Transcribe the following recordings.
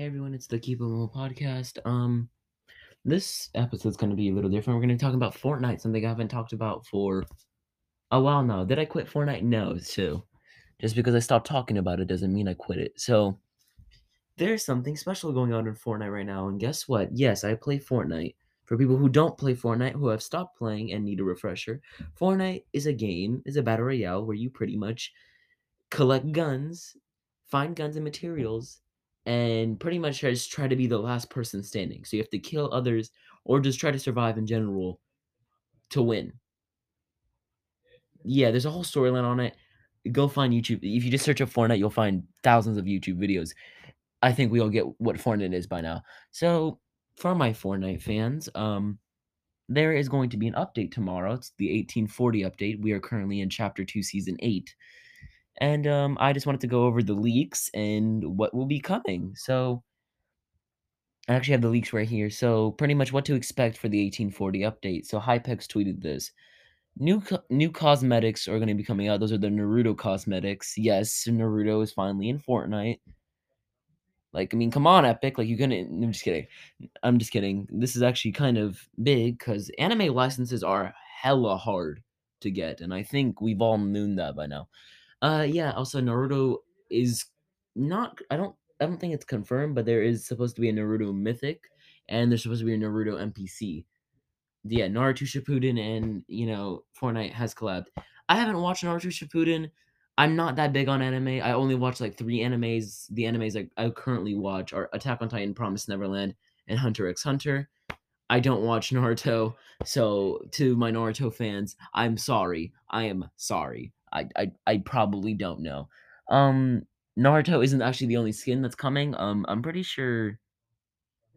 Hey everyone, it's the Keep It Real podcast. Um, this episode's gonna be a little different. We're gonna be talking about Fortnite, something I haven't talked about for a while now. Did I quit Fortnite? No, so just because I stopped talking about it doesn't mean I quit it. So there's something special going on in Fortnite right now, and guess what? Yes, I play Fortnite. For people who don't play Fortnite, who have stopped playing and need a refresher, Fortnite is a game, is a battle royale where you pretty much collect guns, find guns and materials, and pretty much just try to be the last person standing. So you have to kill others or just try to survive in general to win. Yeah, there's a whole storyline on it. Go find YouTube. If you just search up Fortnite, you'll find thousands of YouTube videos. I think we all get what Fortnite is by now. So for my Fortnite fans, um, there is going to be an update tomorrow. It's the 1840 update. We are currently in Chapter 2, Season 8. And um, I just wanted to go over the leaks and what will be coming. So I actually have the leaks right here. So pretty much what to expect for the 1840 update. So Hypex tweeted this. New co- new cosmetics are going to be coming out. Those are the Naruto cosmetics. Yes, Naruto is finally in Fortnite. Like, I mean, come on, Epic. Like, you're gonna? I'm just kidding. I'm just kidding. This is actually kind of big because anime licenses are hella hard to get, and I think we've all known that by now. Uh, yeah. Also, Naruto is not. I don't. I don't think it's confirmed, but there is supposed to be a Naruto Mythic, and there's supposed to be a Naruto NPC. Yeah, Naruto Shippuden and you know Fortnite has collabed. I haven't watched Naruto Shippuden. I'm not that big on anime. I only watch like three animes. The animes I, I currently watch are Attack on Titan, Promise Neverland, and Hunter x Hunter. I don't watch Naruto, so to my Naruto fans, I'm sorry. I am sorry. I I, I probably don't know. Um, Naruto isn't actually the only skin that's coming. Um, I'm pretty sure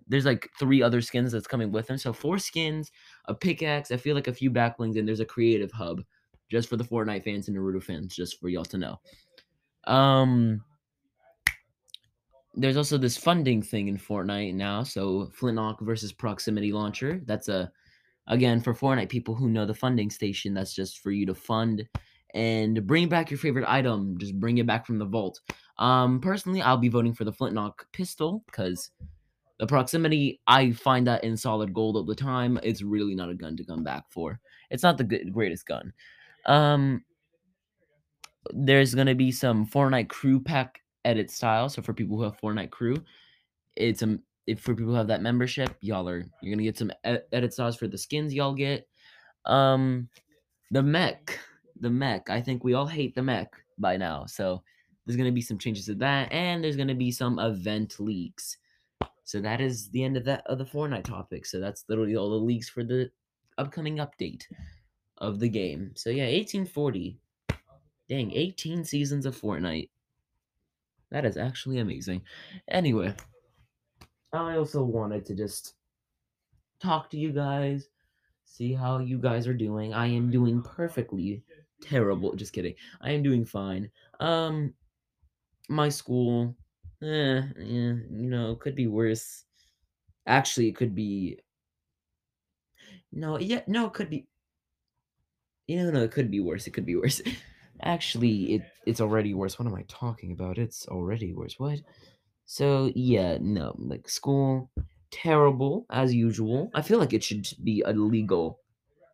there's like three other skins that's coming with him. So four skins, a pickaxe. I feel like a few backblings, and there's a creative hub just for the Fortnite fans and Naruto fans, just for y'all to know. Um, there's also this funding thing in Fortnite now. So Flintlock versus Proximity Launcher. That's a again for Fortnite people who know the funding station. That's just for you to fund and bring back your favorite item. Just bring it back from the vault. Um, personally, I'll be voting for the Flintlock pistol because the proximity, I find that in solid gold all the time. It's really not a gun to come back for. It's not the good, greatest gun. Um, there's gonna be some Fortnite crew pack edit style. So for people who have Fortnite crew, it's a if for people who have that membership, y'all are you're gonna get some edit styles for the skins y'all get. Um, the mech, the mech. I think we all hate the mech by now. So there's gonna be some changes to that, and there's gonna be some event leaks. So that is the end of that of the Fortnite topic. So that's literally all the leaks for the upcoming update of the game. So yeah, 1840. Dang, 18 seasons of Fortnite. That is actually amazing. Anyway, I also wanted to just talk to you guys, see how you guys are doing. I am doing perfectly terrible. Just kidding. I am doing fine. Um my school eh, yeah, you know, could be worse. Actually, it could be No, yeah, no, it could be Yeah, no, it could be worse. It could be worse. Actually, it it's already worse. What am I talking about? It's already worse. What? So yeah, no, like school, terrible as usual. I feel like it should be illegal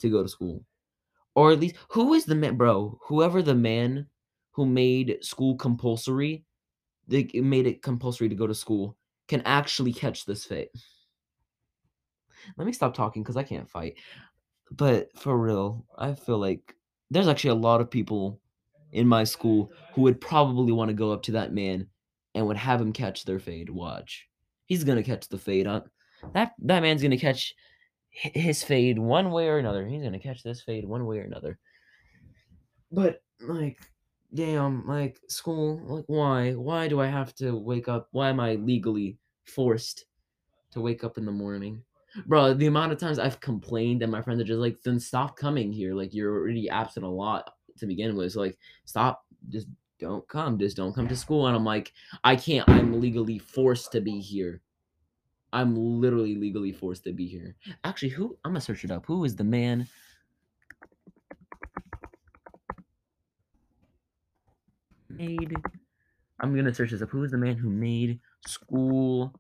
to go to school, or at least who is the man, bro? Whoever the man who made school compulsory, they made it compulsory to go to school, can actually catch this fate. Let me stop talking because I can't fight. But for real, I feel like there's actually a lot of people in my school who would probably want to go up to that man and would have him catch their fade. Watch. He's gonna catch the fade up. That that man's gonna catch his fade one way or another. He's gonna catch this fade one way or another. But like, damn, like school, like why? Why do I have to wake up? Why am I legally forced to wake up in the morning? Bro, the amount of times I've complained and my friends are just like, then stop coming here. Like you're already absent a lot to begin with. So like stop, just don't come. Just don't come to school. And I'm like, I can't. I'm legally forced to be here. I'm literally legally forced to be here. Actually, who I'm gonna search it up. Who is the man? Made. I'm gonna search this up. Who is the man who made school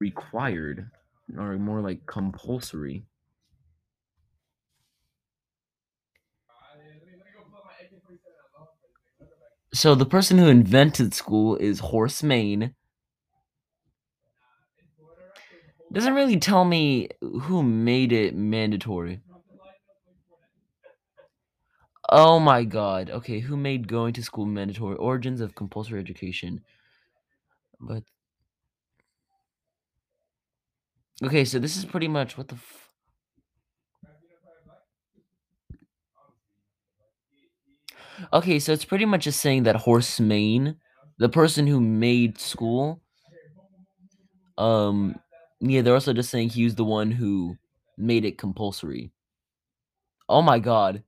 required or more like compulsory. So the person who invented school is Horace Mann. Doesn't really tell me who made it mandatory. Oh my god. Okay, who made going to school mandatory? Origins of compulsory education. But Okay, so this is pretty much what the f- Okay, so it's pretty much just saying that Horace Mann, the person who made school, um yeah, they're also just saying he was the one who made it compulsory. Oh my god.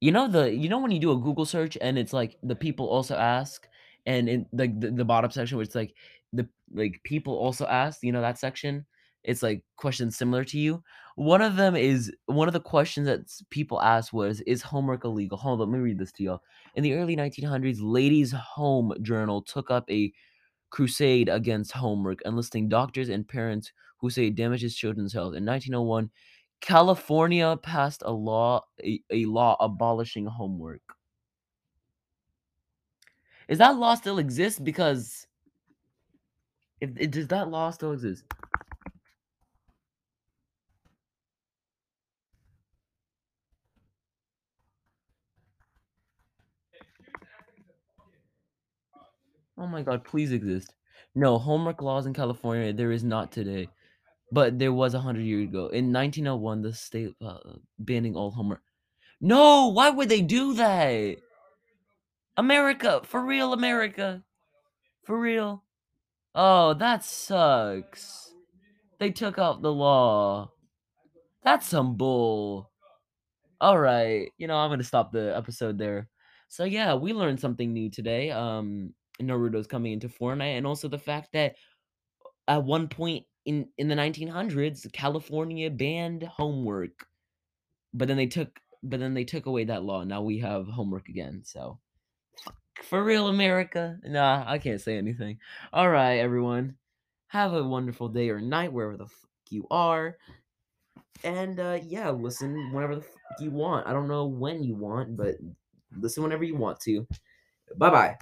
You know the you know when you do a Google search and it's like the people also ask and in like the, the bottom section where it's like the like people also ask, you know that section? It's like questions similar to you. One of them is one of the questions that people asked was is homework illegal? Hold on, let me read this to y'all. In the early 1900s, Ladies' Home Journal took up a crusade against homework, enlisting doctors and parents who say it damages children's health. In 1901, California passed a law a, a law abolishing homework. Is that law still exist? Because if it, does that law still exist? My god, please exist. No, homework laws in California there is not today, but there was a hundred years ago. In 1901, the state uh, banning all homework. No, why would they do that? America, for real, America, for real. Oh, that sucks. They took out the law. That's some bull. All right, you know, I'm gonna stop the episode there. So yeah, we learned something new today. Um, Naruto's coming into Fortnite, and also the fact that at one point in in the 1900s, California banned homework, but then they took but then they took away that law. Now we have homework again. So for real, America. Nah, I can't say anything. All right, everyone. Have a wonderful day or night wherever the fuck you are. And uh, yeah, listen whenever the fuck you want. I don't know when you want, but listen whenever you want to. Bye bye.